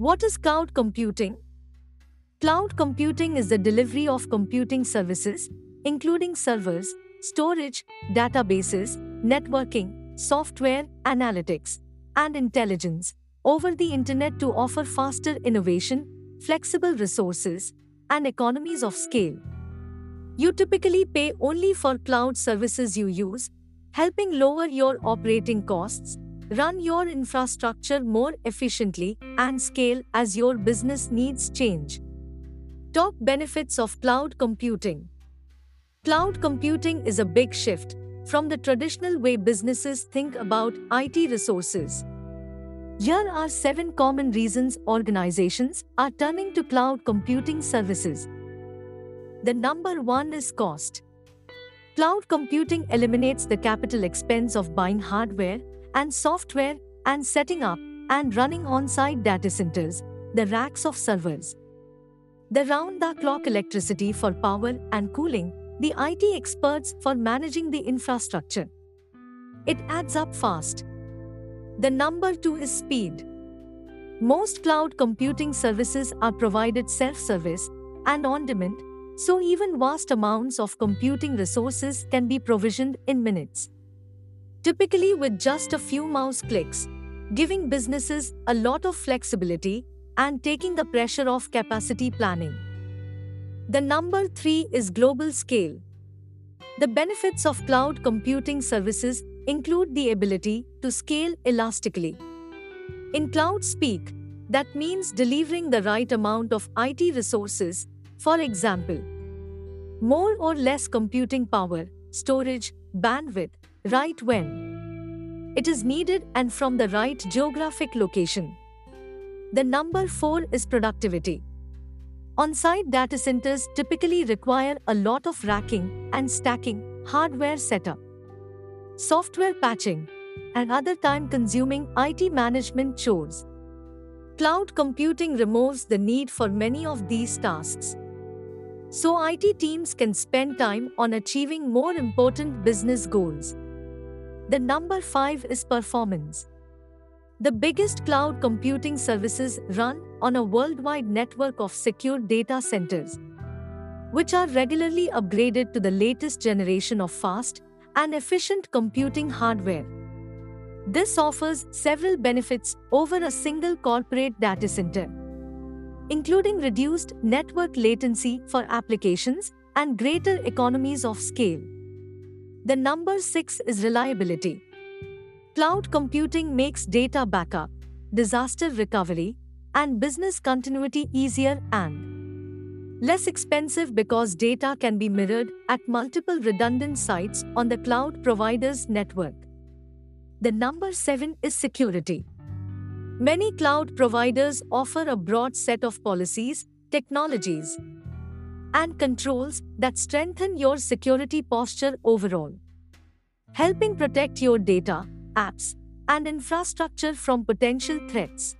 What is cloud computing? Cloud computing is the delivery of computing services, including servers, storage, databases, networking, software, analytics, and intelligence, over the internet to offer faster innovation, flexible resources, and economies of scale. You typically pay only for cloud services you use, helping lower your operating costs, run your infrastructure more efficiently, and scale as your business needs change. Top benefits of cloud computing Cloud computing is a big shift from the traditional way businesses think about IT resources. Here are seven common reasons organizations are turning to cloud computing services. The number one is cost. Cloud computing eliminates the capital expense of buying hardware and software and setting up and running on site data centers, the racks of servers. The round the clock electricity for power and cooling, the IT experts for managing the infrastructure. It adds up fast. The number two is speed. Most cloud computing services are provided self service and on demand, so even vast amounts of computing resources can be provisioned in minutes. Typically, with just a few mouse clicks, giving businesses a lot of flexibility and taking the pressure off capacity planning. The number three is global scale. The benefits of cloud computing services include the ability to scale elastically. In cloud speak, that means delivering the right amount of IT resources, for example, more or less computing power, storage, bandwidth, right when it is needed and from the right geographic location. The number 4 is productivity. On site data centers typically require a lot of racking and stacking, hardware setup, software patching, and other time consuming IT management chores. Cloud computing removes the need for many of these tasks. So IT teams can spend time on achieving more important business goals. The number 5 is performance. The biggest cloud computing services run on a worldwide network of secure data centers, which are regularly upgraded to the latest generation of fast and efficient computing hardware. This offers several benefits over a single corporate data center, including reduced network latency for applications and greater economies of scale. The number 6 is reliability. Cloud computing makes data backup, disaster recovery, and business continuity easier and less expensive because data can be mirrored at multiple redundant sites on the cloud provider's network. The number 7 is security. Many cloud providers offer a broad set of policies, technologies, and controls that strengthen your security posture overall, helping protect your data apps, and infrastructure from potential threats.